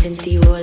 Un incentivo,